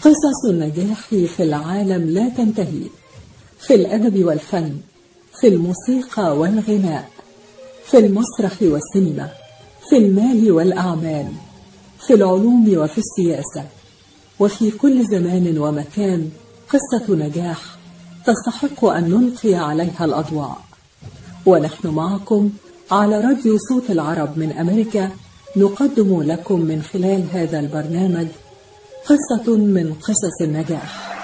قصص النجاح في العالم لا تنتهي. في الأدب والفن في الموسيقى والغناء في المسرح والسينما في المال والأعمال في العلوم وفي السياسة وفي كل زمان ومكان قصة نجاح تستحق أن نلقي عليها الأضواء. ونحن معكم على راديو صوت العرب من أمريكا نقدم لكم من خلال هذا البرنامج قصة من قصص النجاح.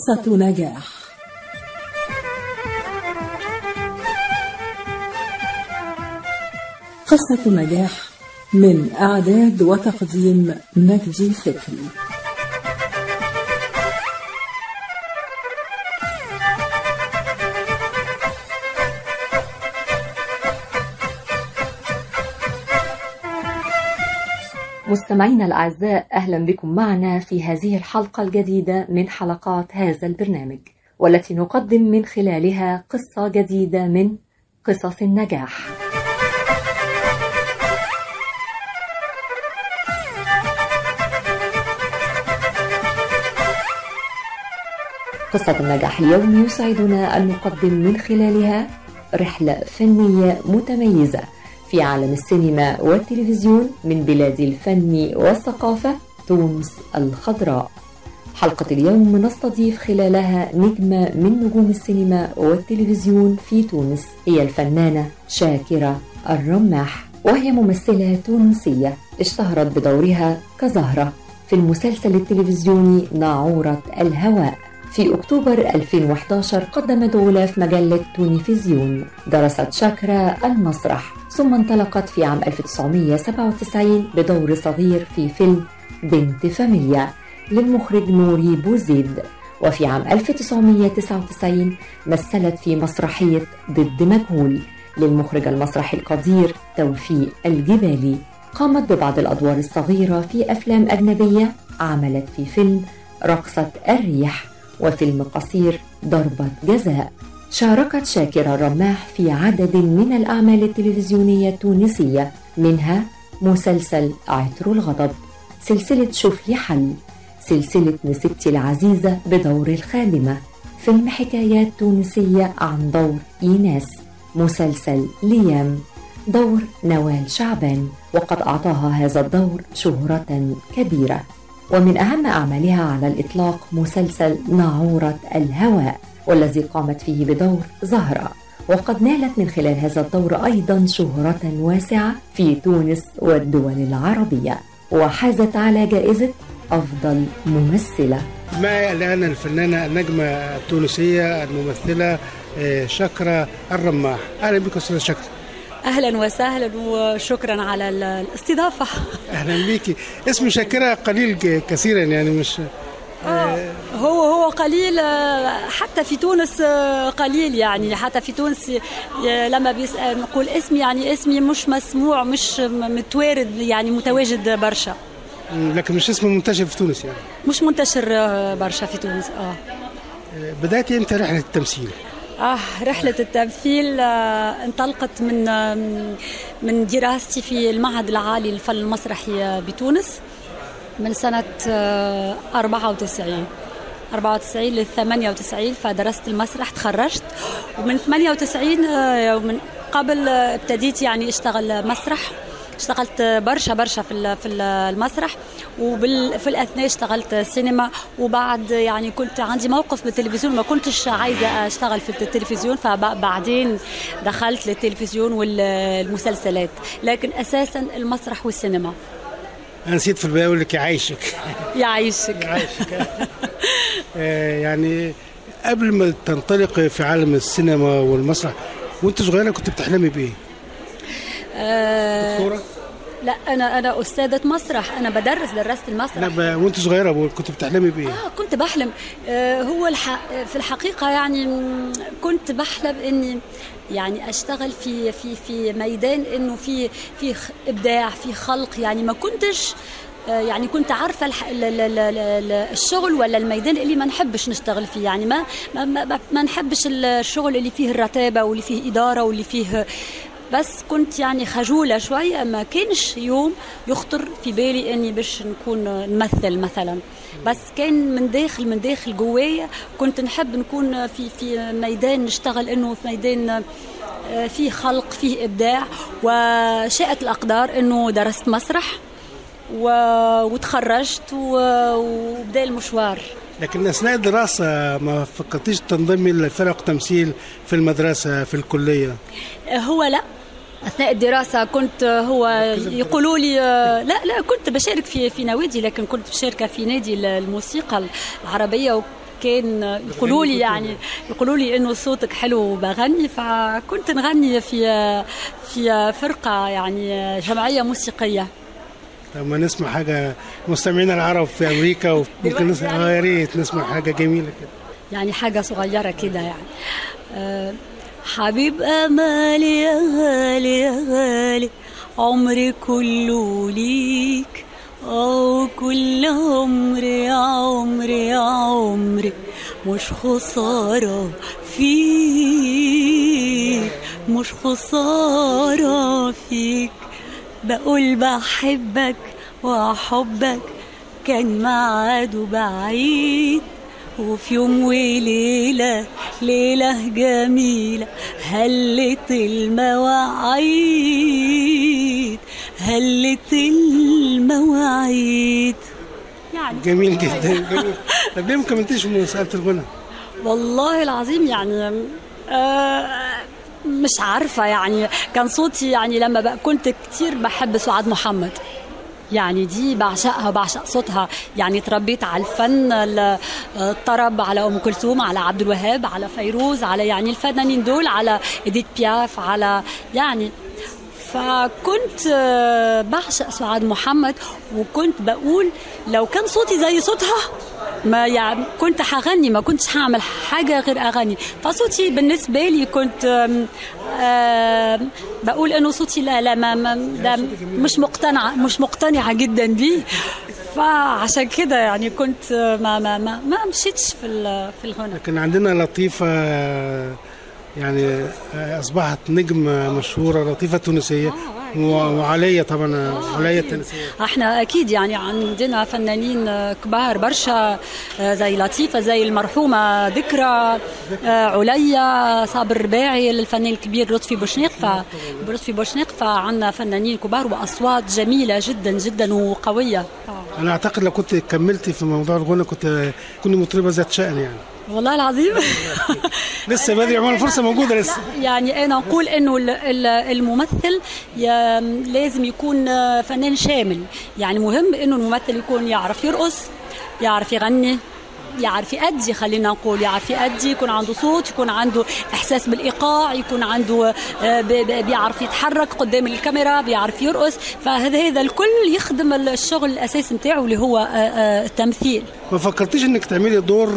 قصة نجاح. قصة نجاح من إعداد وتقديم مجدي فكري مستمعينا الأعزاء أهلا بكم معنا في هذه الحلقة الجديدة من حلقات هذا البرنامج والتي نقدم من خلالها قصة جديدة من قصص النجاح. قصة النجاح اليوم يسعدنا أن نقدم من خلالها رحلة فنية متميزة. في عالم السينما والتلفزيون من بلاد الفن والثقافة تونس الخضراء. حلقة اليوم نستضيف خلالها نجمة من نجوم السينما والتلفزيون في تونس هي الفنانة شاكرة الرماح وهي ممثلة تونسية اشتهرت بدورها كزهرة. في المسلسل التلفزيوني ناعورة الهواء في أكتوبر 2011 قدمت غلاف مجلة تونيفيزيون درست شاكرا المسرح. ثم انطلقت في عام 1997 بدور صغير في فيلم بنت فاميليا للمخرج نوري بوزيد. وفي عام 1999 مثلت في مسرحية ضد مجهول للمخرج المسرحي القدير توفيق الجبالي. قامت ببعض الأدوار الصغيرة في أفلام أجنبية عملت في فيلم رقصة الريح وفيلم قصير ضربة جزاء. شاركت شاكرة الرماح في عدد من الأعمال التلفزيونية التونسية منها مسلسل عطر الغضب سلسلة شوف لي حل سلسلة نسبتي العزيزة بدور الخادمة فيلم حكايات تونسية عن دور إيناس مسلسل ليام دور نوال شعبان وقد أعطاها هذا الدور شهرة كبيرة. ومن أهم أعمالها على الإطلاق مسلسل ناعورة الهواء. والذي قامت فيه بدور زهرة وقد نالت من خلال هذا الدور أيضا شهرة واسعة في تونس والدول العربية وحازت على جائزة أفضل ممثلة. معي الآن الفنانة النجمة التونسية الممثلة شكرة الرماح. أهلا بك أستاذة شكرة أهلا وسهلا وشكرا على الاستضافة. أهلا بيكي. اسم شاكره قليل كثيرا يعني مش آه هو هو قليل حتى في تونس قليل يعني. حتى في تونس لما بيسأل نقول اسمي يعني اسمي مش مسموع مش متوارد يعني متواجد برشا. لكن مش اسم منتشر في تونس يعني. مش منتشر برشا في تونس آه. بدأتي إمتى رحلة التمثيل؟ آه رحلة التمثيل آه انطلقت من آه من دراستي في المعهد العالي للفن المسرحي بتونس من سنة آه 94 94 ل 98 فدرست المسرح تخرجت. ومن 98 آه من قبل ابتديت يعني أشتغل مسرح. اشتغلت برشا برشا في في المسرح. وفي الأثناء اشتغلت سينما. وبعد يعني كنت عندي موقف بالتلفزيون ما كنتش عايزة أشتغل في التلفزيون فبعدين دخلت للتلفزيون والمسلسلات. لكن أساسا المسرح والسينما. أنا نسيت في البداية أقول لك يعيشك. يعيشك. يعيشك. يعني قبل ما تنطلق في عالم السينما والمسرح وانت صغيرة كنت بتحلمي بإيه؟ آه دكتورة؟ لا أنا أنا أستاذة مسرح. أنا بدرس درست المسرح. لا وانت صغيرة بقول كنت بتحلمي بإيه؟ آه كنت بحلم. آه هو الح... في الحقيقة يعني كنت بحلم إني يعني أشتغل في في في ميدان إنه في في إبداع في خلق. يعني ما كنتش آه، يعني كنت عارفة الشغل ولا الميدان اللي ما نحبش نشتغل فيه؟ يعني ما ما, ما, ما نحبش الشغل اللي فيه الرتابة واللي فيه إدارة واللي فيه بس كنت يعني خجولة شوي ما كانش يوم يخطر في بالي إني باش نكون نمثل مثلا. بس كان من داخل من داخل جوايا كنت نحب نكون في في ميدان نشتغل إنه في ميدان آه، فيه خلق فيه إبداع وشاءت الأقدار إنه درست مسرح. و... وتخرجت و... وبدأ المشوار. لكن أثناء الدراسة ما فكرتيش تنضمي لفرق تمثيل في المدرسة في الكلية؟ هو لا. أثناء الدراسة كنت هو يقولوا لي لا لا كنت بشارك في في نوادي لكن كنت بشاركه في نادي الموسيقى العربية وكان يقولوا لي يعني يقولوا لي إنه صوتك حلو وبغني فكنت نغني في في فرقة يعني جمعية موسيقية. لما نسمع حاجة. مستمعينا العرب في أمريكا وممكن دلوقتي نسمع يعني؟ آه يا ريت نسمع حاجة جميلة كده. يعني حاجة صغيرة كده يعني. أه حبيب أمالي يا غالي يا غالي عمري كله ليك. أو كل عمري يا عمري يا عمري مش خسارة فيك مش خسارة فيك. بقول بحبك وحبك كان معاده بعيد وفي يوم وليلة ليلة جميلة هلت المواعيد هلت المواعيد يعني جميل جدا جميل طب ليه ما كملتيش مساله الغنى؟ والله العظيم يعني آه مش عارفة يعني. كان صوتي يعني لما كنت كتير بحب سعاد محمد. يعني دي بعشقها بعشق صوتها. يعني تربيت على الفن ال- الطرب على أم كلثوم على عبد الوهاب على فيروز على يعني الفنانين دول على إديت بياف على يعني فكنت آه، بعشق سعاد محمد وكنت بقول لو كان صوتي زي صوتها ما يعني كنت هغني ما كنتش هعمل حاجة غير اغني فصوتي بالنسبة لي كنت بقول إنه صوتي لا لا ما, ده مش مقتنعه مش مقتنعة جدا بيه. فعشان كده يعني كنت آه، ما ما ما, ما مشيتش في في الغنى. لكن عندنا لطيفة يعني أصبحت نجم مشهورة لطيفة تونسية. وعليا طبعا عليا التونسيه إحنا أكيد يعني عندنا فنانين كبار برشا آه، زي لطيفة زي المرحومة ذكرى آه، عليا صابر الرباعي الفنان الكبير لطفي بوشنيق. لطفي بوشنيق فعندنا فنانين كبار وأصوات جميلة جدا جدا وقوية. أنا أعتقد لو كنت كملتي في موضوع الغنى كنت كنت مطربة ذات شأن يعني. والله العظيم. لسه بدري عموما الفرصه موجودة لسه. يعني أنا أقول إنه ال- ال- الممثل لازم يكون آه، فنان شامل. يعني مهم إنه الممثل يكون يعرف يرقص يعرف يغني يعرف يأدي خلينا نقول يعرف يأدي يكون عنده صوت يكون عنده إحساس بالإيقاع يكون عنده آه، بيعرف يتحرك قدام الكاميرا بيعرف يرقص. فهذا هذا الكل يخدم الشغل الأساسي نتاعه اللي هو آه، آه، التمثيل. ما فكرتيش إنك تعملي دور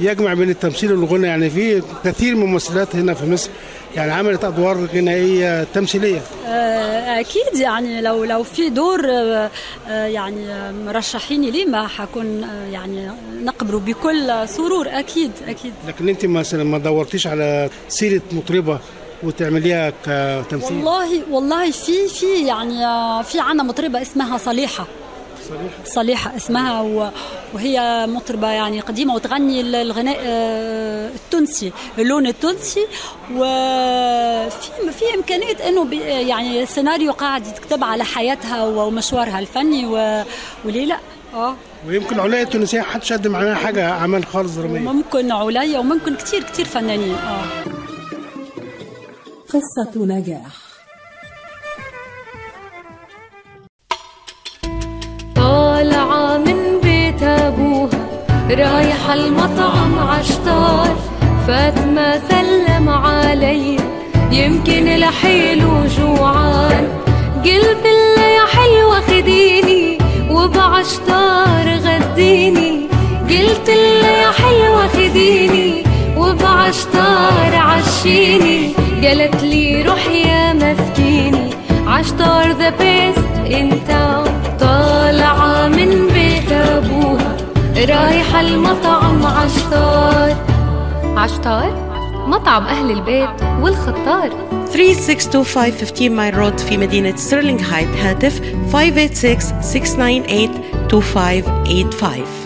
يجمع بين التمثيل والغنى. يعني في كثير من الممثلات هنا في مصر يعني عملت أدوار غنائية تمثيلية. آه، أكيد يعني لو لو في دور آه، آه، يعني مرشحيني ليه ما حكون يعني نقبله بكل سرور. أكيد أكيد. لكن أنت مثلا ما دورتيش على سيرة مطربة وتعمليها كتمثيل؟ والله والله في في يعني في عنا مطربة اسمها صليحة. صليحة اسمها و- وهي مطربة يعني قديمة وتغني ال- الغناء آه، التونسي اللون التونسي. وفي في إمكانية إنه بي- يعني السيناريو قاعد يتكتب على حياتها ومشوارها الفني و- وليه لا. آه. ويمكن عليا التونسية حدش قدم عليها حاجة أعمال خالص درامية. ممكن عليا وممكن كتير كتير فنانين. آه. قصة نجاح. من بيت أبوها رايحة المطعم عشتار فاطمة سلم علي يمكن لحيل وجوعان. قلت له يا حلوة خديني وبعشتار غديني. قلت له يا حلوة خديني وبعشتار عشيني. قالت لي روح يا مسكيني عشتار ذا رايحة المطعم عشتار عشتار مطعم أهل البيت والخطار. 3625 15 مايل رود في مدينة ستيرلينغ هايت. هاتف 586-698-2585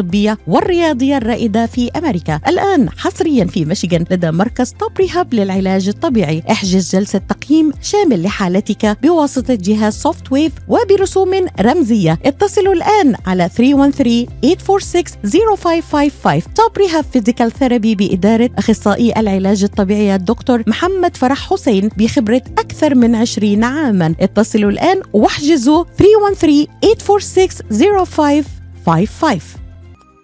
الطبية والرياضية الرائدة في أمريكا. الآن حصريا في ميشيغان لدى مركز Top Rehab للعلاج الطبيعي. احجز جلسة تقييم شامل لحالتك بواسطة جهاز SoftWave وبرسوم رمزية. اتصلوا الآن على 313-846-0555 Top Rehab Physical Therapy بإدارة أخصائي العلاج الطبيعي الدكتور محمد فرح حسين بخبرة أكثر من 20 عاما. اتصلوا الآن واحجزوا 313-846-0555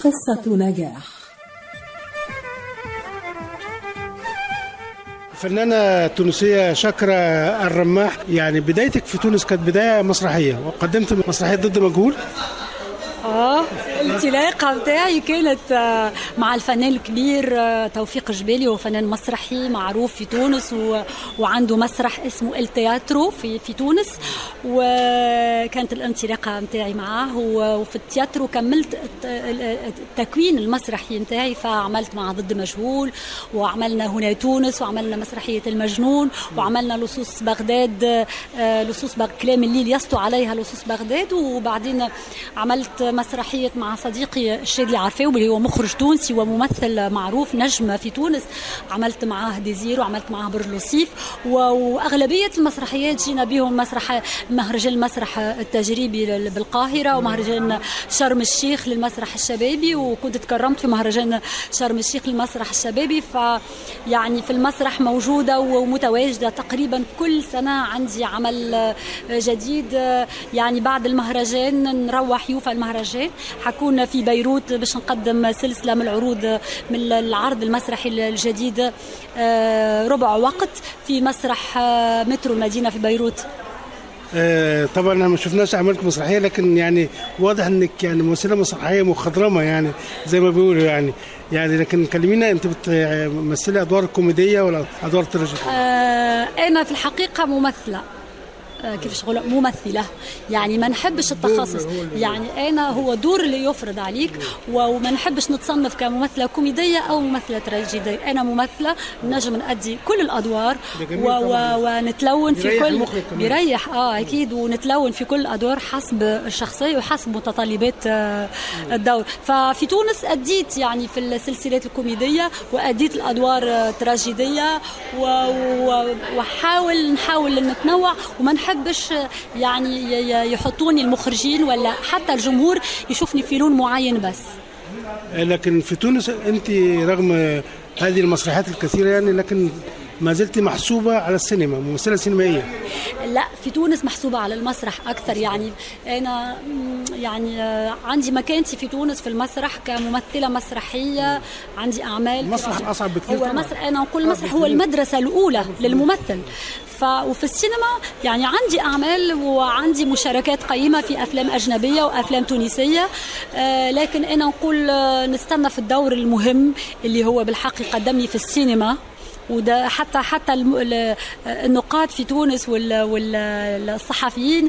قصة نجاح. الفنانة التونسية شاكرة الرماح يعني بدايتك في تونس كانت بداية مسرحية وقدمت مسرحية ضد مجهول. آه. الانطلاقة بتاعي كانت آه، مع الفنان الكبير آه، توفيق جبالي هو فنان مسرحي معروف في تونس و... وعنده مسرح اسمه التياترو في في تونس وكانت الانطلاقة بتاعي معاه وفي التياترو كملت الت- التكوين المسرحي بتاعي فعملت مع ضد مجهول وعملنا هنا تونس وعملنا مسرحية المجنون وعملنا لصوص بغداد آه، لصوص بغ... كلام الليل يسطو عليها لصوص بغداد وبعدين عملت مسرحية مع صديقي الشادي عرفاوي اللي هو مخرج تونسي وممثل معروف نجم في تونس. عملت معاه ديزير وعملت معاه برلوسيف و- وأغلبية المسرحيات جينا بهم مسرح مهرجان المسرح التجريبي بالقاهرة ومهرجان شرم الشيخ للمسرح الشبابي. وكنت تكرمت في مهرجان شرم الشيخ للمسرح الشبابي. ف يعني في المسرح موجودة ومتواجدة تقريبا كل سنة عندي عمل جديد. يعني بعد المهرجان نروح يوفى المهرجان حكون في بيروت باش نقدم سلسلة من العروض من العرض المسرحي الجديد آه، ربع وقت في مسرح آه، مترو المدينة في بيروت. آه، طبعا ما شفناش اعمالك مسرحية لكن يعني واضح إنك يعني ممثلة مسرحية مخضرمة يعني زي ما بيقولوا يعني. يعني لكن كلمينا أنت بتمثلي أدوار كوميدية ولا أدوار تراجيديه؟ آه، أنا في الحقيقة ممثلة. كيف شغل ممثلة. يعني ما نحبش التخصص. يعني أنا هو دور اللي يفرض عليك وما نحبش نتصنف كممثلة كوميدية أو ممثلة تراجيدية. أنا ممثلة نجم نأدي كل الأدوار و و. ونتلون في كل. بيريح آه أكيد. ونتلون في كل الادوار حسب الشخصية وحسب متطلبات آه، الدور. ففي تونس أديت يعني في السلسلات الكوميدية وأديت الأدوار آه، تراجيدية و- و- وحاول نحاول نتنوع وما نحبش آه، يعني يحطوني المخرجين ولا حتى الجمهور يشوفني في لون معين بس؟ لكن في تونس انت رغم هذه المسرحيات الكثيرة يعني لكن ما زلت محسوبة على السينما ممثلة سينمائية. لا في تونس محسوبة على المسرح أكثر يعني. أنا يعني آه، عندي مكانتي في تونس في المسرح كممثلة مسرحية عندي أعمال المسرح أصعب بكثير هو. المسرح أنا أقول المسرح. هو المدرسة الأولى للممثل. ف وفي السينما يعني عندي أعمال وعندي مشاركات قيمة في أفلام أجنبية وأفلام تونسية. آه لكن أنا نقول آه، نستنى في الدور المهم اللي هو بالحق يقدمني في السينما. وده حتى حتى النقاد في تونس والصحفيين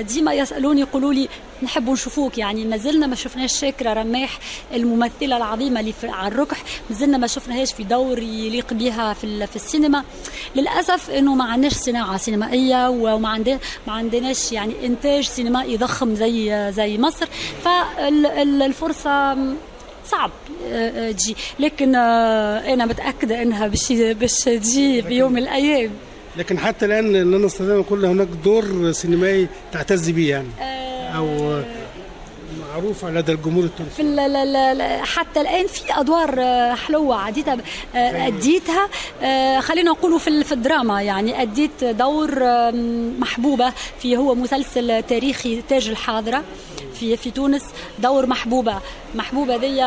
ديما يسألوني يقولوا لي نحب نشوفوك. يعني ما زلنا ما شفناش شاكرة رماح الممثلة العظيمة اللي على الركح. ما زلنا ما شفناهاش في دور يليق بها في في السينما. للأسف إنه ما عندناش صناعة سينمائية وما عندنا ما عندناش يعني إنتاج سينمائي ضخم زي زي مصر. فالفرصه صعب آه، آه، تجي. لكن آه، أنا متأكدة إنها باش باش تجي في يوم من الأيام. لكن حتى الآن لا نستطيع ان نقول هناك دور سينمائي تعتز به يعني. أو معروف لدى الجمهور التونسي. في ال- ال- ال- حتى الآن في أدوار حلوة عديتها أديتها خلينا نقولوا في ال- في الدراما يعني. أديت دور محبوبة في هو مسلسل تاريخي تاج الحاضرة. في في تونس دور محبوبة. محبوبة دي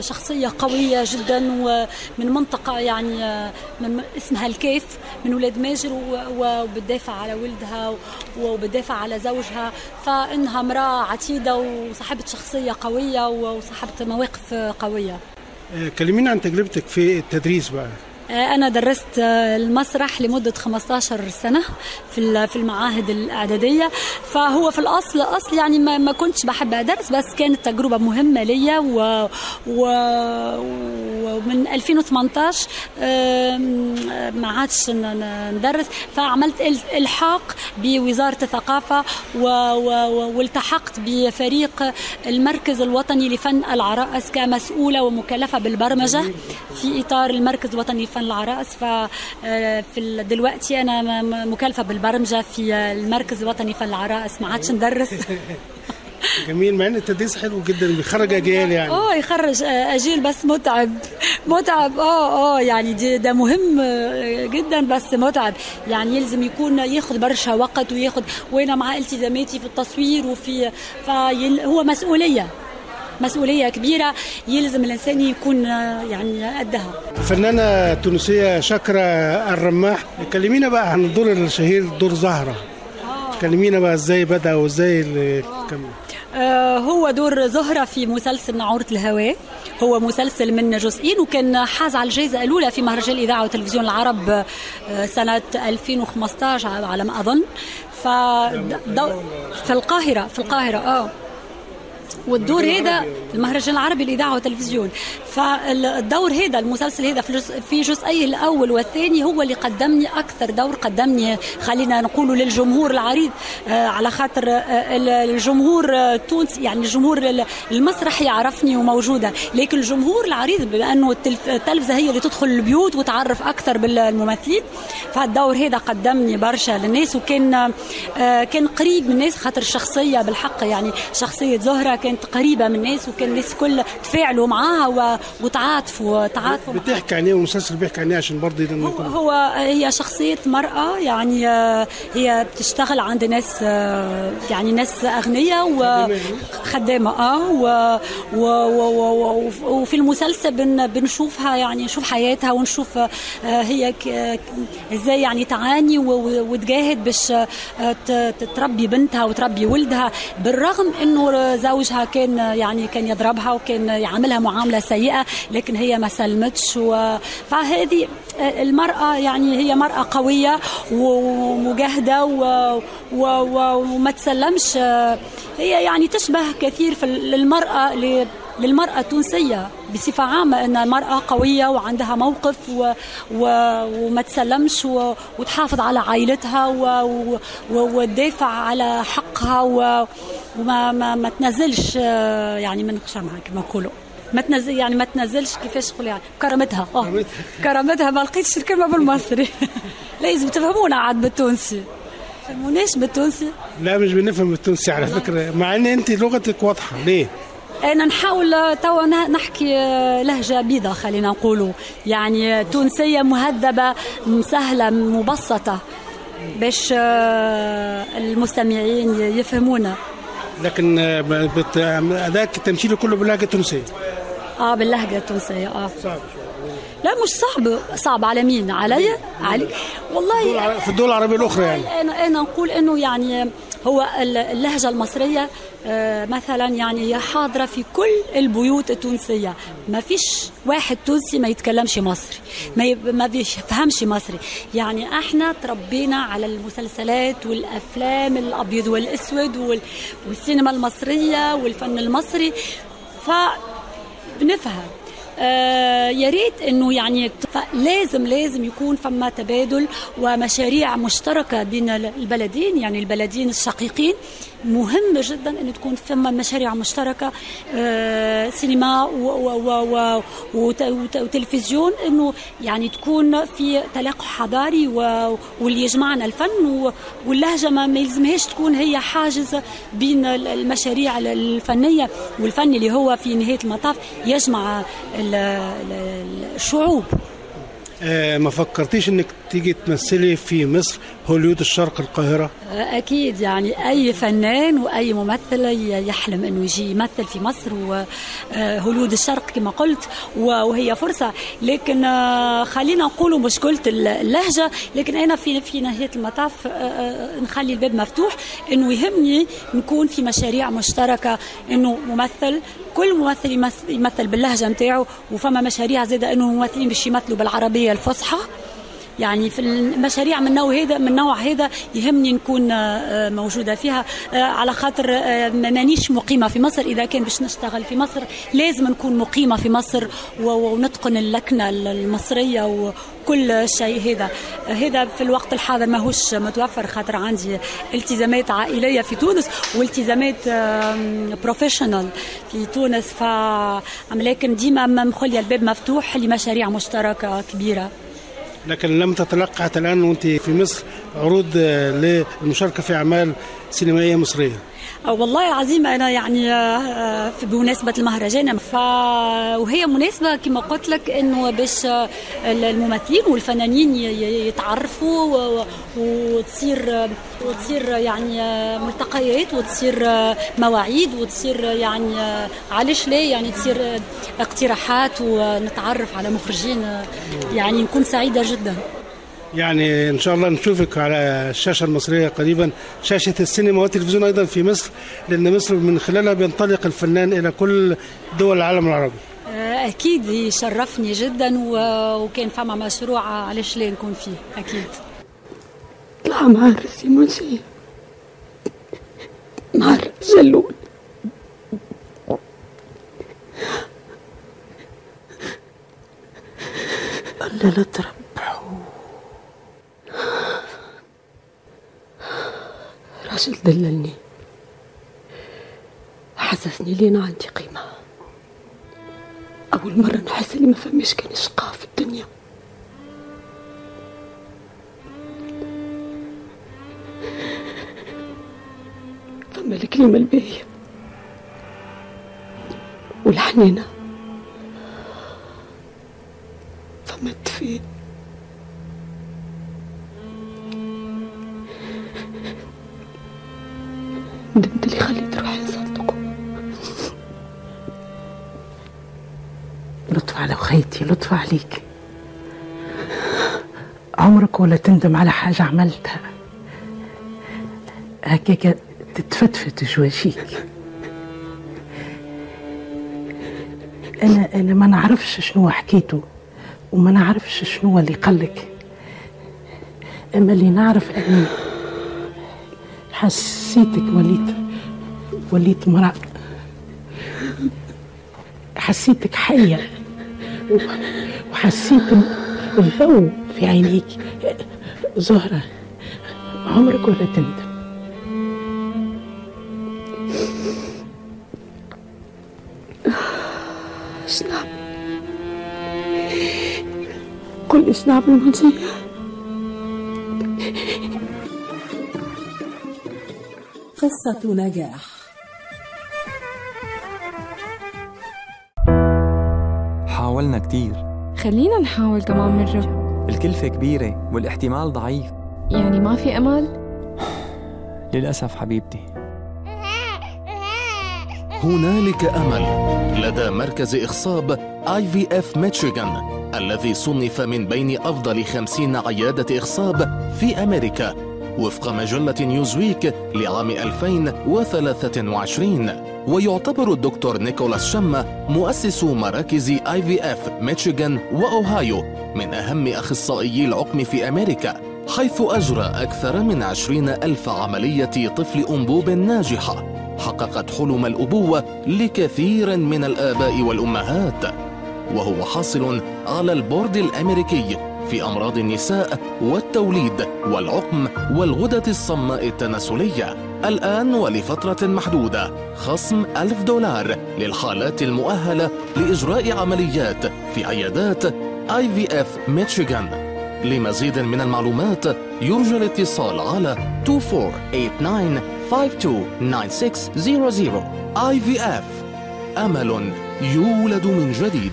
شخصية قوية جدا ومن منطقة يعني من اسمها الكيف من ولاد ماجر وبتدافع على ولدها وبتدافع على زوجها. فإنها امرأة عتيدة وصاحبة شخصية قوية وصاحبة مواقف قوية. آه، كلمينا عن تجربتك في التدريس بقى. أنا درست المسرح لمدة 15 سنة في في المعاهد الإعدادية. فهو في الأصل أصل يعني ما, ما كنتش بحب أدرس بس كانت تجربة مهمة ليا. و, و ومن 2018 آم، ما عادش ندرس. فعملت إلحاق بوزارة الثقافة و- و- و- والتحقت بفريق المركز الوطني لفن العرائس كمسؤولة ومكلفة بالبرمجة في إطار المركز الوطني لفن العرائس ف آه، دلوقتي أنا م- م- مكلفة بالبرمجة في المركز الوطني لفن العرائس ما عادش ندرس. جميل مع إن التدريس حلو جدا بيخرج أجيال يعني. آه يخرج آه، اجيل بس متعب. متعب آه آه يعني دي ده مهم آه، جدا بس متعب. يعني يلزم يكون ياخذ برشا وقت وياخذ وأنا مع إلتزاماتي في التصوير وفي فهو مسؤولية. مسؤولية كبيرة يلزم الإنسان يكون آه، يعني قدها. الفنانة التونسية شاكرة الرماح. كلمينا بقى عن الدور الشهير دور زهرة. كلمينا بقى إزاي بدأ وإزاي اللي كمل. آه، هو دور زهرة في مسلسل نعورة الهواء. هو مسلسل من جزئين وكان حاز على الجائزة الأولى في مهرجان الإذاعة والتلفزيون العرب آه، سنة 2015 على ما أظن. ف في القاهرة في القاهرة آه. والدور هذا المهرجان العربي للاذاعه والتلفزيون فالدور هذا المسلسل هذا في جزئيه الأول والثاني هو اللي قدمني أكثر دور قدمني. خلينا نقولوا للجمهور العريض آه، على خاطر آه، ال- الجمهور آه، التونسي يعني الجمهور ال- المسرحي يعرفني وموجودة. لكن الجمهور العريض بما أنه التلف- التلفزة هي اللي تدخل البيوت وتعرف أكثر بالممثلين فالدور هذا قدمني برشا للناس. وكان كان قريب من الناس خاطر الشخصيه بالحق يعني شخصية زهرة كانت قريبة من الناس وكان الناس كل تفاعلوا معاها وتعاطفوا تعاطفوا. بتحكي عن إيه؟ والمسلسل بيحكي عن إيه؟ عشان برضه هو, يكون هو هي شخصية مرأة يعني آه، هي بتشتغل عند ناس آه، يعني ناس أغنياء وخدامة آه و و و و و وفي المسلسل بن بنشوفها يعني نشوف حياتها ونشوف آه، هي إزاي يعني تعاني وتجاهد باش تربي بنتها وتربي ولدها بالرغم إنه زوجها كان يعني كان يضربها وكان يعاملها معاملة سيئة. لكن هي ما سلمتش و... فهذه المرأة يعني هي مرأة قوية ومجاهدة و... و... و... وما تسلمش. هي يعني تشبه كثير في المراه ل... للمرأة التونسية بصفة عامة أن المرأة قوية وعندها موقف و... و... وما تسلمش و... وتحافظ على عائلتها و... و... وتدافع على حقها و... وما ما, ما تنزلش آه، يعني من خشمها كما نقولوا ما تنزل يعني ما تنزلش كيفاش نقول يعني؟ كرامتها آه كرامتها ما لقيتش الكلمة بالمصري. لازم تفهمونا عاد بالتونسي. تفهموناش بالتونسي؟ لا مش بنفهم التونسي على فكرة. مع إن أنت لغتك واضحة. ليه؟ أنا نحاول توا نحكي آه، لهجة بيضة خلينا نقولوا. يعني تونسية مهذبة سهلة مبسطة. باش آه، المستمعين يفهمونا. لكن آه، بت- ادائك التمثيلي كله باللهجة التونسية. آه باللهجة التونسية آه. صعب لا مش صعب صعب. على مين؟ علي؟ علي. والله في الدول العربية الأخرى يعني. أنا أنا نقول إنه يعني هو ال- اللهجة المصرية آه، مثلا يعني هي حاضرة في كل البيوت التونسية. ما فيش واحد تونسي ما يتكلمش مصري ما ما بيفهمش مصري. يعني إحنا تربينا على المسلسلات والأفلام الأبيض والأسود وال- والسينما المصرية والفن المصري. ف بنفهم. آه يا ريت إنه يعني لازم لازم يكون فما تبادل ومشاريع مشتركة بين البلدين يعني البلدين الشقيقين. مهم جدا انه تكون فما مشاريع مشتركة آه سينما وتلفزيون إنه يعني تكون في تلاقح حضاري واللي يجمعنا الفن واللهجة ما يلزمهاش تكون هي حاجز بين ال- المشاريع الفنية والفن اللي هو في نهاية المطاف يجمع ال- ال- الشعوب. آه، ما فكرتيش إنك تيجي تمثلي في مصر هوليود الشرق القاهرة؟ أكيد يعني أي فنان وأي ممثل يحلم أنه يجي يمثل في مصر وهوليود الشرق كما قلت وهي فرصة. لكن آه، خلينا نقول مشكلة اللهجة لكن أنا في في نهاية المطاف آه، آه، نخلي الباب مفتوح أنه يهمني نكون في مشاريع مشتركة أنه ممثل كل ممثل يمثل, باللهجة نتاعو وفما مشاريع زادة أنه الممثلين باش يمثلوا بالعربية. الفصحى يعني في المشاريع من نوع هذا من نوع هذا يهمني نكون آه، موجودة فيها. آه، على خاطر آه، ما مانيش مقيمة في مصر. إذا كان باش نشتغل في مصر لازم نكون مقيمة في مصر ونتقن اللكنة المصرية وكل شيء هذا. آه، هذا في الوقت الحاضر ماهوش متوفر خاطر عندي التزامات عائلية في تونس والتزامات professional في تونس. ف لكن ديما مخليه الباب مفتوح لمشاريع مشتركة كبيرة. لكن لم تتلقى حتى الآن وأنت في مصر عروض للمشاركة في أعمال سينمائية مصرية. آه، والله العظيم أنا يعني آه، في بمناسبة المهرجان ف وهي مناسبة كما قلت لك إنه باش آه، الممثلين والفنانين يتعرفوا وتصير آه، وتصير يعني آه، ملتقيات وتصير آه، مواعيد وتصير آه، يعني آه، علاش لا يعني تصير آه، اقتراحات ونتعرف على مخرجين آه، يعني نكون سعيدة جدا. يعني إن شاء الله نشوفك على الشاشة المصرية قريبا. شاشة السينما والتلفزيون أيضا في مصر لأن مصر من خلالها بينطلق الفنان إلى كل دول العالم العربي. آه، أكيد يشرفني جدا وكان فما مشروع علاش لا نكون فيه أكيد. طلع مع الرسي منشي مع الجلول قال لا تربحوا راجل دللني حسسني لينا عندي قيمة. أول مرة نحس إني ما فماش كان شقاء في الدنيا. فما الكلمة الباهية والحنينة. فما الدفء ندمت اللي خليت روحي نصدقه لطف على خيتي لطف عليك. عمرك ولا تندم على حاجة عملتها. هكاك تتفتفت جواشيك. أنا أنا ما نعرفش شنو حكيته وما نعرفش شنو اللي قالك. أما اللي نعرف أني حسيتك وليت وليت مرأة حسيتك حية. وحسيت الضوء في عينيك. زهرة عمرك ولا تندم إيش نعمل قل إيش نعمل قصة نجاح. حاولنا كتير. خلينا نحاول كمان مرة الكلفة كبيرة والاحتمال ضعيف. يعني ما في أمل؟ للأسف حبيبتي. هنالك أمل. لدى مركز إخصاب IVF ميشيغان الذي صنف من بين أفضل خمسين عيادة إخصاب في أمريكا. وفق مجلة نيوزويك لعام 2023 ويعتبر الدكتور نيكولاس شما مؤسس مراكز IVF ميشيغان وأوهايو من أهم أخصائيي العقم في أمريكا حيث أجرى أكثر من عشرين ألف عملية طفل أنبوب ناجحة. حققت حلم الأبوة لكثير من الآباء والأمهات. وهو حاصل على البورد الأمريكي في أمراض النساء والتوليد والعقم والغدة الصماء التناسلية. الآن ولفترة محدودة. خصم ألف دولار للحالات المؤهلة لإجراء عمليات في عيادات IVF ميشيغان لمزيد من المعلومات يرجى الاتصال على 2489 IVF أمل يولد من جديد.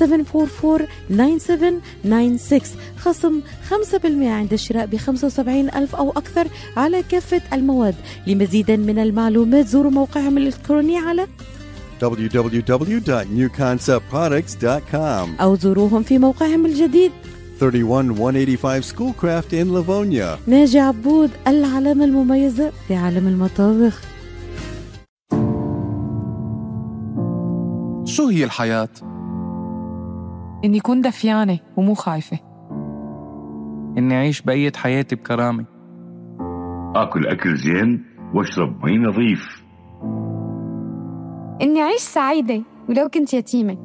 734-744-9796 خصم 5% عند الشراء ب 75 ألف أو أكثر على كافة المواد. لمزيد من المعلومات زوروا موقعهم الإلكتروني على www.newconceptproducts.com أو زوروهم في موقعهم الجديد. 31185 Schoolcraft in Livonia. ناجي عبود العلامة المميزة في عالم المطابخ. شو هي الحياة؟ إني كون دفيانة ومو خايفة. إني أعيش بقية حياتي بكرامة. آكل أكل زين واشرب مي نظيف. إني أعيش سعيدة ولو كنت يتيمة.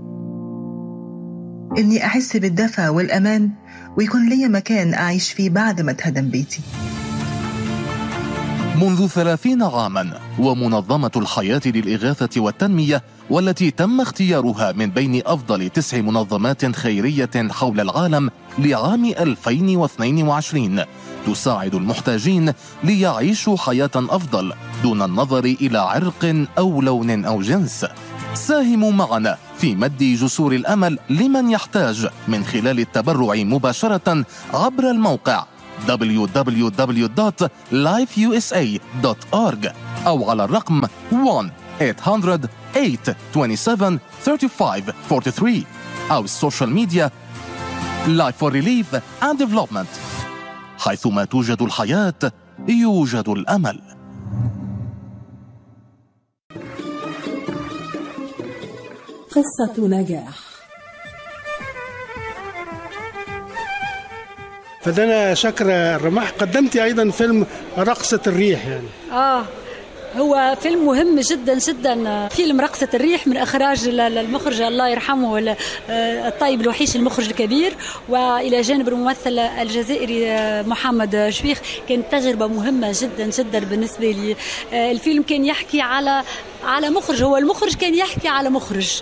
إني أحس بالدفى والأمان ويكون لي مكان أعيش فيه بعد ما أتهدم بيتي. منذ ثلاثين عاما ومنظمة الحياة للإغاثة والتنمية والتي تم اختيارها من بين أفضل تسع منظمات خيرية حول العالم لعام 2022 تساعد المحتاجين ليعيشوا حياة أفضل دون النظر إلى عرق أو لون أو جنس. ساهموا معنا في مد جسور الأمل لمن يحتاج من خلال التبرع مباشرة عبر الموقع. www.lifeusa.org أو على الرقم 1 800 827 35 43 أو ال social media Life for Relief and Development. حيثما توجد الحياة يوجد الأمل. قصة نجاح. فدانا شاكرة الرماح. قدمت أيضا فيلم رقصة الريح يعني. آه هو فيلم مهم جدا جدا. فيلم رقصة الريح من إخراج المخرج الله يرحمه ال- الطيب الوحيش المخرج الكبير. وإلى جانب الممثل الجزائري محمد شويخ. كانت تجربة مهمة جدا جدا بالنسبة لي. الفيلم كان يحكي على على مخرج. هو المخرج كان يحكي على مخرج.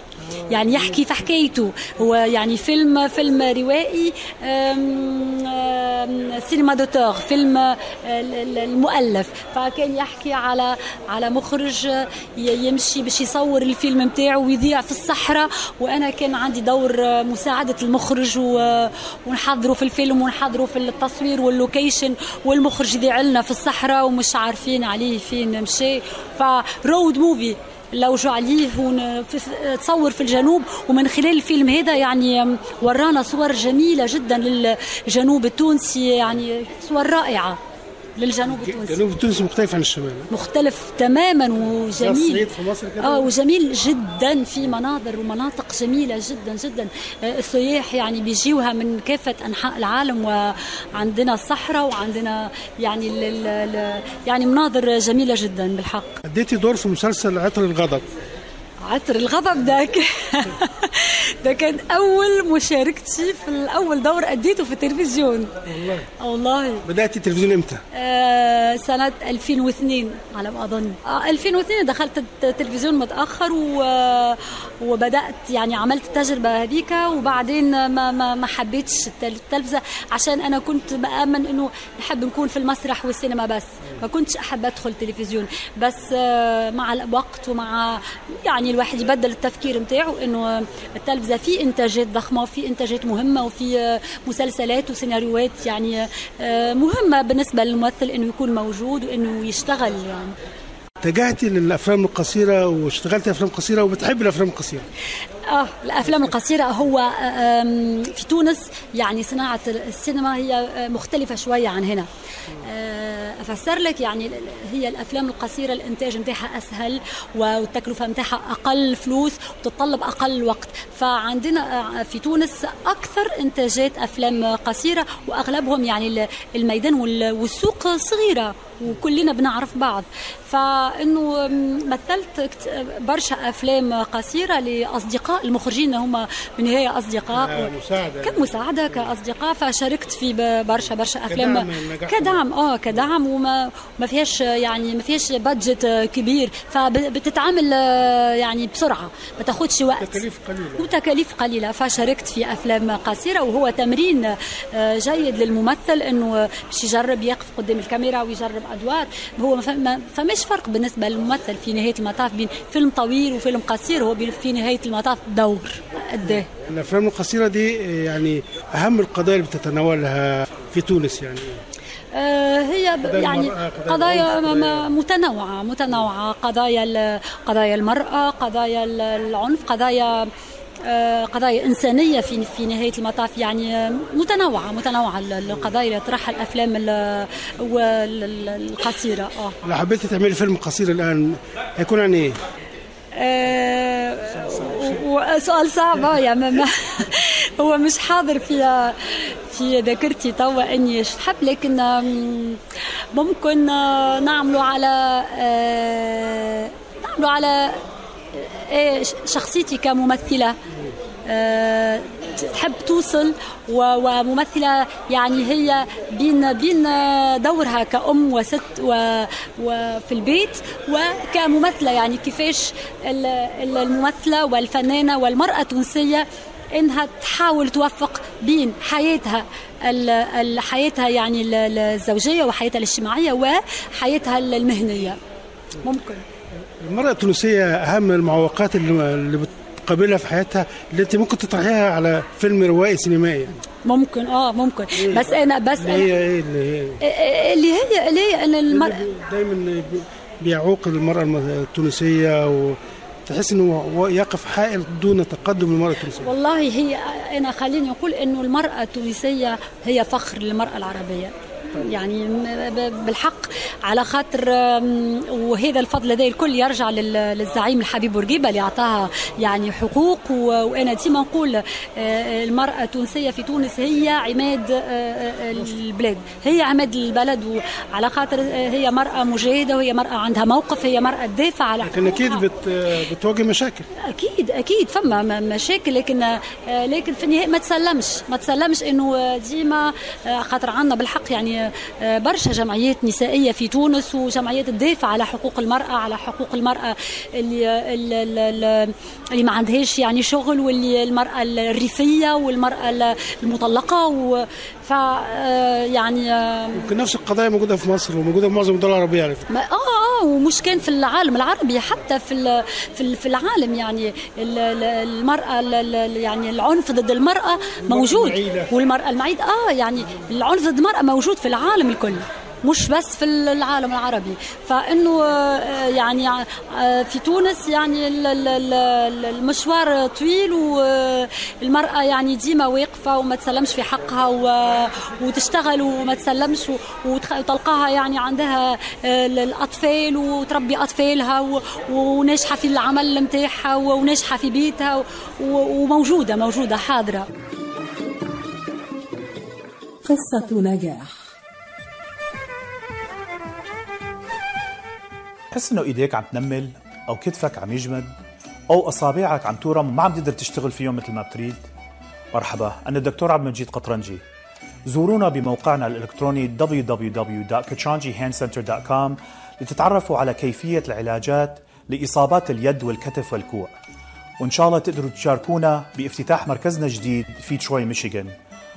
يعني يحكي في حكايته. هو يعني فيلم فيلم روائي سينما دوتور فيلم ال- المؤلف. فكان يحكي على على مخرج يمشي باش يصور الفيلم نتاعو ويذيع في الصحراء. وأنا كان عندي دور مساعدة المخرج ونحضره في الفيلم ونحضره في التصوير وال location والمخرج لنا في الصحراء ومش عارفين عليه فين مشى. ف road movie. لوجوا عليه تصور في الجنوب. ومن خلال الفيلم هذا يعني ورانا صور جميلة جدا للجنوب التونسي يعني صور رائعة. للجنوب التونسي. جنوب تونس مختلف عن الشمال. مختلف تماما وجميل. في مصر كده؟ آه وجميل جدا في مناظر ومناطق جميلة جدا جدا. آه، السياح يعني بيجيوها من كافة أنحاء العالم وعندنا الصحراء وعندنا يعني ال ال ال يعني مناظر جميلة جدا بالحق. أديتي دور في مسلسل عطر الغضب. عطر الغضب ذاك. ده كان أول مشاركتي في الأول دور أديته في التلفزيون. والله. والله. بدأت التلفزيون إمتى؟ آه سنة 2002 على ما أظن. آه 2002 دخلت التلفزيون متأخر و... وبدأت يعني عملت التجربة هذيك وبعدين ما ما, ما حبيتش التل- التلفزة عشان أنا كنت بآمن إنه نحب نكون في المسرح والسينما بس. ما كنتش أحب أدخل تلفزيون بس آه مع الوقت ومع يعني الواحد يبدل التفكير نتاعو إنه التلفزة في إنتاجات ضخمة وفي إنتاجات مهمة وفي آه، مسلسلات وسيناريوهات يعني آه، مهمة بالنسبة للممثل إنه يكون موجود وإنه يشتغل يعني. اتجهتي للأفلام القصيرة واشتغلتي أفلام قصيرة وبتحبي الأفلام القصيرة؟ آه الأفلام القصيرة هو آم، في تونس يعني صناعة السينما هي آه، مختلفة شوية عن هنا. آه، أفسر لك يعني هي الأفلام القصيرة الإنتاج نتاعها أسهل والتكلفة نتاعها أقل فلوس وتتطلب أقل وقت. فعندنا آه، في تونس أكثر إنتاجات أفلام قصيرة وأغلبهم يعني الميدان وال- والسوق صغيرة وكلنا بنعرف بعض. فإنه مثلت برشا أفلام قصيرة لأصدقاء المخرجين هم بالنهايه أصدقاء. مساعدة. كمساعدة كأصدقاء فشاركت في برشا برشا أفلام. كدعم آه كدعم وما ما فيهاش يعني ما فيهاش بادجت كبير. فبتتعامل آه، يعني بسرعة ما تاخدش وقت. تكاليف قليلة. وتكاليف قليلة. فشاركت في أفلام قصيرة وهو تمرين آه، جيد للممثل أنه باش يجرب يقف قدام الكاميرا ويجرب أدوار. هو ما فماش فرق بالنسبة للممثل في نهاية المطاف بين فيلم طويل وفيلم قصير. هو في نهاية المطاف دور قداه الأفلام القصيرة دي يعني أهم القضايا اللي بتتناولها في تونس يعني. آه، هي يعني قضايا متنوعة متنوعة. قضايا قضايا المرأة قضايا ال- العنف قضايا آه، قضايا إنسانية في في نهاية المطاف. يعني متنوعة متنوعة ال- القضايا اللي يطرحها الأفلام القصيرة. آه. لو حبيتي تعملي فيلم قصير الآن هيكون عن إيه؟ وسؤال صعب يعني ما- ما- هو مش حاضر في في ذاكرتي توا إني نحب لكن ممكن آه، نعمله على آه، نعمله على شخصيتي كممثلة. تحب توصل و- وممثلة يعني هي بين بين دورها كأم وست وفي البيت وكممثلة. يعني كيفاش ال- ال- الممثلة والفنانة والمرأة التونسية إنها تحاول توفق بين حياتها حياتها يعني ال- ال- الزوجية وحياتها الاجتماعية وحياتها المهنية. ممكن. المرأة التونسية أهم المعوقات اللي اللي بتقابلها في حياتها اللي أنت ممكن تطرحيها على فيلم روائي سينمائي يعني. ممكن آه ممكن. بس أنا بس اللي أنا هي. إيه اللي هي اللي هي اللي هي ان المرأة دايما بيعوق المرأة التونسية وتحس إنه هو يقف حائل دون تقدم المرأة التونسية. والله هي أنا خليني أقول إنه المرأة التونسية هي فخر للمرأة العربية. يعني بالحق على خاطر وهذا الفضل هذا الكل يرجع لل- للزعيم الحبيب بورقيبة اللي اعطاها يعني حقوق. وأنا ديما نقول آه، المرأة التونسية في تونس هي عماد آه، آه، البلاد. هي عماد البلد وعلى خاطر هي مرأة مجاهدة وهي مرأة عندها موقف هي مرأة تدافع على لكن. بت بتواجه مشاكل. أكيد أكيد فما مشاكل لكن لكن في النهاية ما تسلمش. ما تسلمش إنه ديما خاطر عندنا بالحق يعني برشا جمعيات نسائية في تونس وجمعيات تدافع على حقوق المرأة على حقوق المرأة اللي اللي, اللي, ما عندهاش يعني شغل واللي المرأة الريفية والمرأة المطلقة ف آه، يعني آه، يمكن نفس القضايا موجودة في مصر وموجودة في معظم الدول العربية على فكرة ما آه آه ومش كان في العالم العربي حتى في ال- في في العالم يعني ال- ال- المرأة ال- ال- يعني العنف ضد المرأة موجود. والمرأة المعيد آه يعني العنف ضد المرأة موجود في العالم الكل. مش بس في العالم العربي. فإنه آه، يعني آه، في تونس يعني ال- ال- ال- المشوار طويل والمراه يعني ديما واقفة وما تسلمش في حقها وتشتغل وما تسلمش وتلقاها يعني عندها آه، الأطفال وتربي أطفالها وناجحة في العمل نتاعها وناجحة في بيتها وموجودة موجودة حاضرة. قصة نجاح. تحس إنه إيديك عم تنمل أو كتفك عم يجمد أو أصابعك عم تورم وما عم تقدر تشتغل فيهم مثل ما بتريد؟ مرحبا أنا الدكتور عبد المجيد قطرنجي. زورونا بموقعنا الإلكتروني www.katranjihandcenter.com لتتعرفوا على كيفية العلاجات لإصابات اليد والكتف والكوع. وإن شاء الله تقدروا تشاركونا بافتتاح مركزنا الجديد في تروي ميشيغان.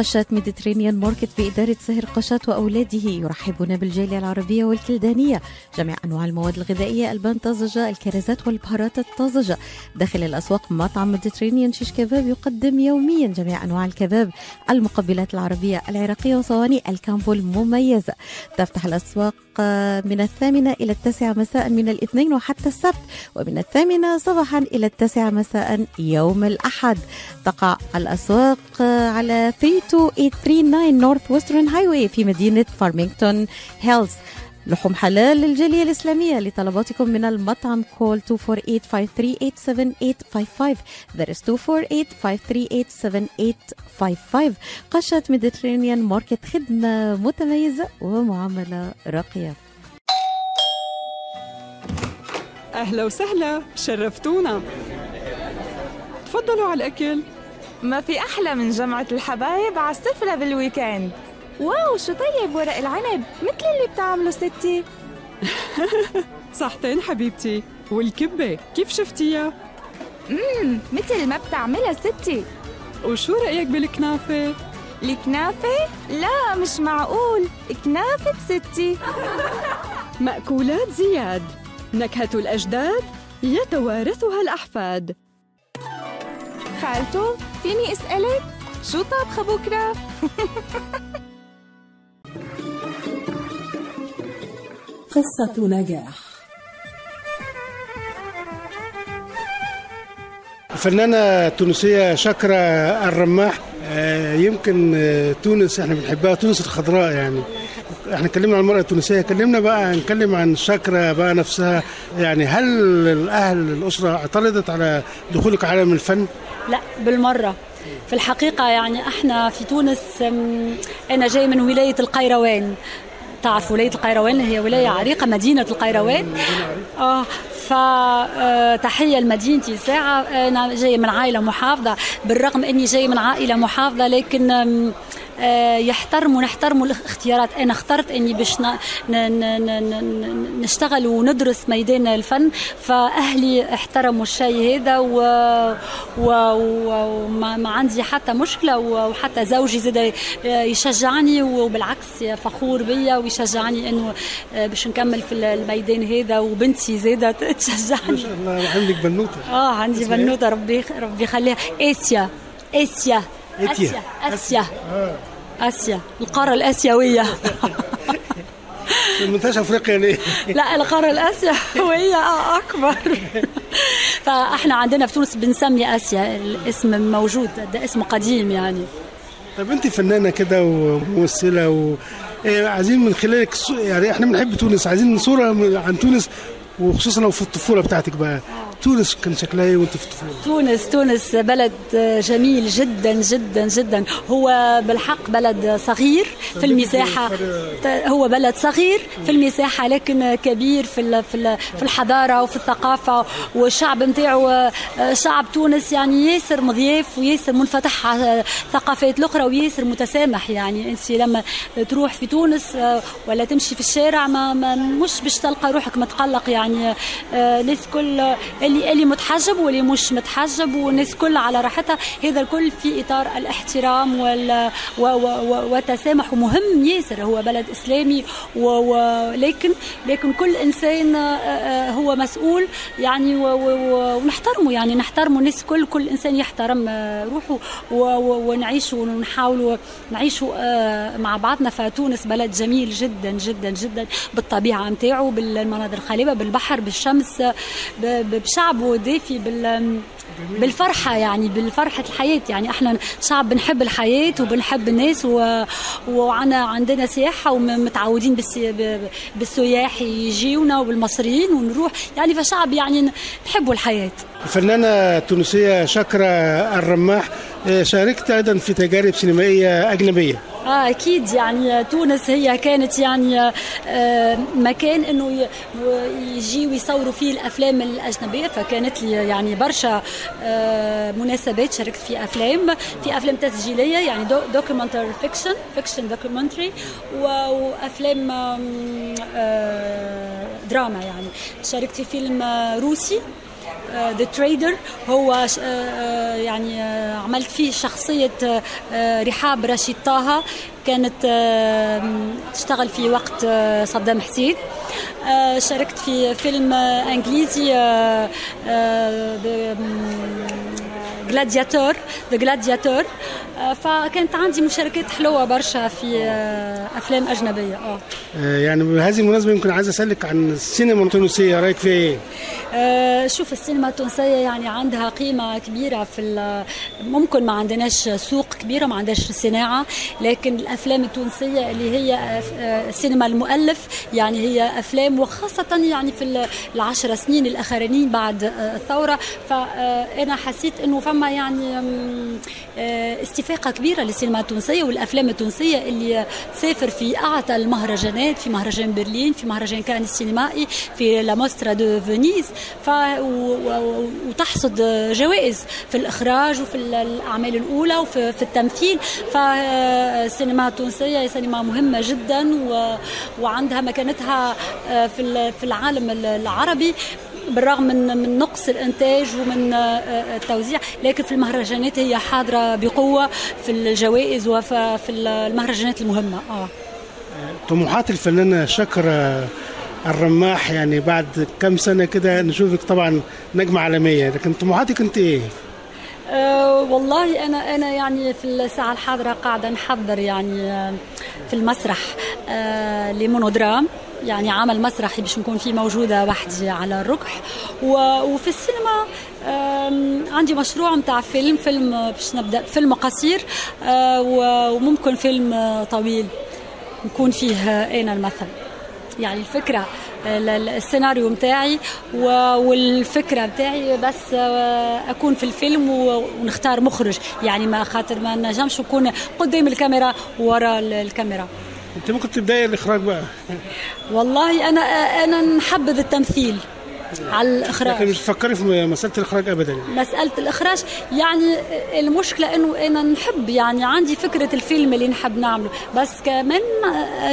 قشات Mediterranean Market بإدارة سهر قشات وأولاده. يرحبون بالجالية العربية والكلدانية. جميع أنواع المواد الغذائية البان طازجة الكرزات والبهارات الطازجة. داخل الأسواق مطعم Mediterranean شيش كباب يقدم يوميا جميع أنواع الكباب. المقبلات العربية العراقية وصواني ال combo المميزة تفتح الأسواق من الثامنة إلى التاسعة مساء من الاثنين وحتى السبت. ومن الثامنة صباحا إلى التاسعة مساء يوم الأحد. تقع الأسواق على 32839 Northwestern Highway في مدينة فارمينغتون هيلز لحوم حلال للجالية الإسلامية لطلباتكم من المطعم call 248-538-7855 that is 248-538-7855 قشة Mediterranean Market خدمة متميزة ومعاملة راقية أهلا وسهلا شرفتونا تفضلوا على الأكل ما في أحلى من جمعة الحبايب على السفرة بال weekend. wow شو طيب ورق العنب؟ مثل اللي بتعمله ستي. صحتين حبيبتي. والكبة كيف شفتيها؟ امم مثل ما بتعملها ستي. وشو رأيك بالكنافة؟ الكنافة؟ لا مش معقول. كنافة ستي. مأكولات زياد. نكهة الأجداد يتوارثها الأحفاد. خالته فيني أسألك؟ شو طابخة بكرة؟ قصة نجاح. الفنانة التونسية شكرة الرماح آه، يمكن آه، تونس إحنا بنحبها تونس الخضراء يعني. إحنا اتكلمنا عن المرأة التونسية كلمنا بقى نتكلم عن شكرة بقى نفسها. يعني هل الأهل الأسرة اعترضت على دخولك عالم الفن؟ لا بالمرة. في الحقيقة يعني إحنا في تونس أنا جاي من ولاية القيروان. تعرف ولاية القيروان؟ هي ولاية عريقة مدينة القيروان. آه فتحية لمدينتي ساعة. أنا جاية من عائلة محافظة بالرغم أني جاية من عائلة محافظة لكن آه، يحترموا نحترموا الاختيارات أنا اخترت إني باش نشتغل وندرس ميدان الفن فأهلي احترموا الشيء هذا و... و... و... وما ما عندي حتى مشكلة وحتى زوجي زاد يشجعني وبالعكس فخور بيا ويشجعني إنه آه، باش نكمل في الميدان هذا وبنتي زادت تشجعني ما شاء الله عندك بنوتة آه عندي؟ بنوتة ربي ربي يخليها آسيا آسيا. آسيا آسيا آه. آسيا القارة الآسيوية. منتشى أفريقيا ليه؟ لا القارة الآسيوية آه أكبر. فإحنا عندنا في تونس بنسمي آسيا الاسم موجود ده اسم قديم يعني. طب أنت فنانة كده وممثلة و... إيه، عايزين من خلالك يعني إحنا بنحب تونس عايزين صورة عن تونس وخصوصا لو في الطفولة بتاعتك بقى. تونس كان شكلها إيه وأنت في الطفولة؟ تونس تونس بلد جميل جدا جدا جدا. هو بالحق بلد صغير في المساحة. هو بلد صغير في المساحة لكن كبير في في ال- في الحضارة وفي الثقافة. والشعب نتاعو شعب تونس يعني ياسر مضياف وياسر منفتح على الثقافات الأخرى وياسر متسامح يعني. أنت لما تروح في تونس ولا تمشي في الشارع ما, مش باش تلقى روحك متقلق يعني. الناس كل اللي اللي متحجب واللي مش متحجب والناس كل على راحتها. هذا الكل في إطار الاحترام وال و و و والتسامح. ومهم ياسر هو بلد إسلامي ولكن لكن كل إنسان آه، آه، هو مسؤول يعني ونحترمه. يعني نحترمه. الناس كل كل إنسان يحترم آه، روحه ونعيش ونحاول نعيش مع بعضنا. فتونس بلد جميل جدا جدا جدا بالطبيعة نتاعو بالمناظر الخلابه بالبحر بالشمس ب- ب- بشعب شعبه دافي بال بالفرحة يعني بالفرحة الحياة. يعني إحنا شعب بنحب الحياة وبنحب الناس و... وعنا عندنا سياحة ومتعودين بالسي... بالسياح يجيونا وبالمصريين ونروح. يعني فشعب يعني نحبوا الحياة. الفنانة التونسية شاكرة الرماح آه، شاركت أيضا في تجارب سينمائية أجنبية. آه أكيد يعني تونس هي كانت يعني آه، مكان إنه ي- يجيوا يصوروا فيه الأفلام الأجنبية. فكانت لي يعني برشا آه، مناسبات. شاركت في أفلام في أفلام تسجيلية يعني documentary fiction fiction documentary وأفلام آه، دراما يعني. شاركت في فيلم آه، روسي. The Trader هو آه، آه، يعني آه، عملت فيه شخصية آه، آه، رحاب رشيد طه. كانت آه، تشتغل في وقت آه، صدام حسين. آه، شاركت في فيلم آه، إنجليزي جلادياتور ذا جلادياتور فكانت عندي مشاركات حلوة برشا في آه، أفلام أجنبية آه. آه، يعني بهذه المناسبة يمكن عايز أسألك عن السينما التونسية رأيك فيها إيه؟ آه، شوف السينما التونسية يعني عندها قيمة كبيرة في ممكن ما عندناش سوق كبيرة ما عندناش صناعة لكن الأفلام التونسية اللي هي سينما المؤلف يعني هي أفلام وخاصة يعني في ال- العشر سنين الأخرانيين بعد الثورة. فأنا حسيت أنه فما يعني آم، آه، استفاقة كبيرة للسينما التونسية والأفلام التونسية اللي تسافر في أعتى المهرجانات في مهرجان برلين في مهرجان كان السينمائي في la Mostra de Venise ف وتحصد جوائز في الإخراج وفي ال- الأعمال الأولى وفي في التمثيل. فالسينما التونسية هي سينما مهمة جدا و... وعندها مكانتها آه، في العالم العربي. بالرغم من من نقص الإنتاج ومن آه، التوزيع لكن في المهرجانات هي حاضرة بقوة في الجوائز وفي في المهرجانات المهمة. آه. طموحات الفنانة شاكرة الرماح يعني بعد كم سنة كده نشوفك طبعا نجمة عالمية لكن طموحاتك أنت إيه؟ أه والله أنا أنا يعني في الساعة الحاضرة قاعدة نحضر يعني آه، في المسرح أه لمونودرام. يعني عمل مسرحي باش نكون فيه موجودة وحدي على الركح. وفي السينما عندي مشروع متاع فيلم فيلم باش نبدأ فيلم قصير آه، وممكن فيلم طويل نكون فيه أنا المثل. يعني الفكرة ال- ال- السيناريو متاعي و- والفكرة متاعي بس آه، أكون في الفيلم ونختار مخرج. يعني ما خاطر ما نجمش نكون قدام الكاميرا ورا ال- الكاميرا. أنت ممكن تبدأي الإخراج بقى والله أنا أنا نحبذ التمثيل على الإخراج لكن مش تفكري في مسألة الإخراج أبدا يعني. مسألة الإخراج يعني المشكلة إنه أنا نحب يعني عندي فكرة الفيلم اللي نحب نعمله بس كمان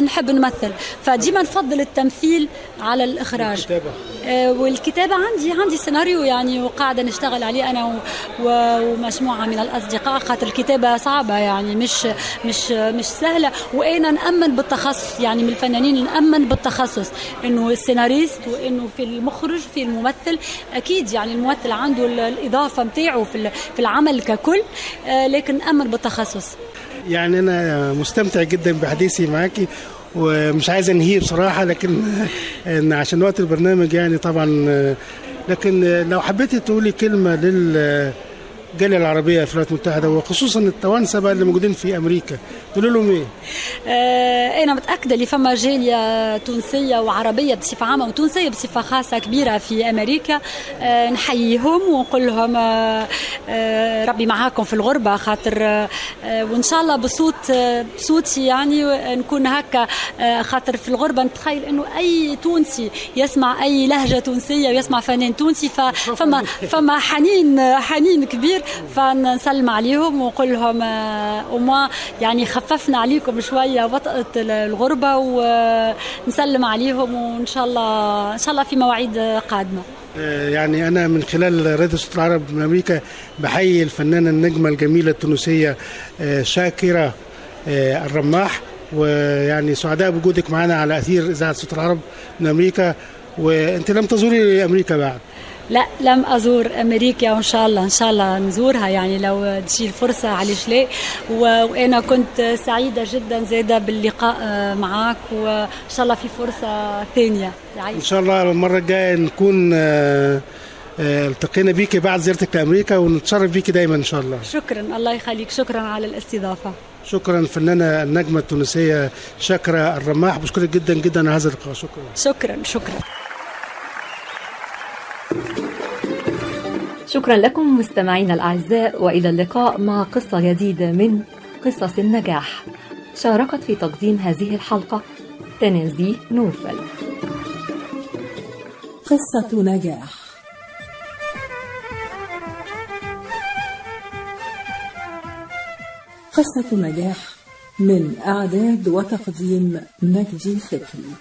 نحب نمثل فديما نفضل التمثيل على الإخراج الكتابة. آه، والكتابة عندي عندي سيناريو يعني وقاعدة نشتغل عليه أنا ومجموعة من الأصدقاء. خاطر الكتابة صعبة يعني مش مش مش سهلة. وأنا نأمن بالتخصص؟ يعني من الفنانين نأمن بالتخصص. إنه السيناريست وإنه في المخرج في الممثل. أكيد يعني الممثل عنده ال- الإضافة متاعه في ال- في العمل ككل آه، لكن نأمن بالتخصص. يعني أنا مستمتع جدا بحديثي معاكي. ومش عايز أنهيه بصراحة لكن إن عشان وقت البرنامج يعني طبعا لكن لو حبيتي تقولي كلمة لل الجالية العربية في الولايات المتحدة وخصوصا التوانسة بقى اللي موجودين في أمريكا. تقول لهم إيه؟ آه، أنا متأكدة اللي فما جالية تونسية وعربية بصفة عامة وتونسية بصفة خاصة كبيرة في أمريكا. آه، نحييهم ونقول لهم آه، آه، ربي معاكم في الغربة خاطر آه، وإن شاء الله بصوت آه، بصوتي يعني نكون هكا آه، خاطر في الغربة نتخيل إنه أي تونسي يسمع أي لهجة تونسية ويسمع فنان تونسي فما فما حنين حنين كبير. فنسلم عليهم ونقول لهم آه، وما يعني خففنا عليكم شوية وطأة الغربة ونسلم عليهم وإن شاء الله إن شاء الله في مواعيد قادمة. آه، يعني أنا من خلال راديو صوت العرب من أمريكا بحيي الفنانة النجمة الجميلة التونسية آه، شاكرة آه، الرماح. ويعني سعداء بوجودك معنا على أثير إذاعة صوت العرب من أمريكا. وأنت لم تزوري أمريكا بعد. لا لم أزور أمريكا وان شاء الله إن شاء الله نزورها. يعني لو تجي الفرصة علاش لا وأنا كنت سعيدة جدا زاده باللقاء آه، معك وان شاء الله في فرصة ثانية. إن شاء الله المرة الجاية نكون آه، آه، التقينا بيكي بعد زيارتك لأمريكا ونتشرف بيكي دايما إن شاء الله. شكرا. الله يخليك. شكرا على الاستضافة. شكرا فنانة النجمة التونسية شاكرة الرماح. بشكرك جدا جدا على هذا اللقاء. شكرا. شكرا شكرا. شكرا لكم مستمعينا الأعزاء وإلى اللقاء مع قصة جديدة من قصص النجاح. شاركت في تقديم هذه الحلقة تنازي نوفل. قصة نجاح. قصة نجاح من إعداد وتقديم مجدي فكري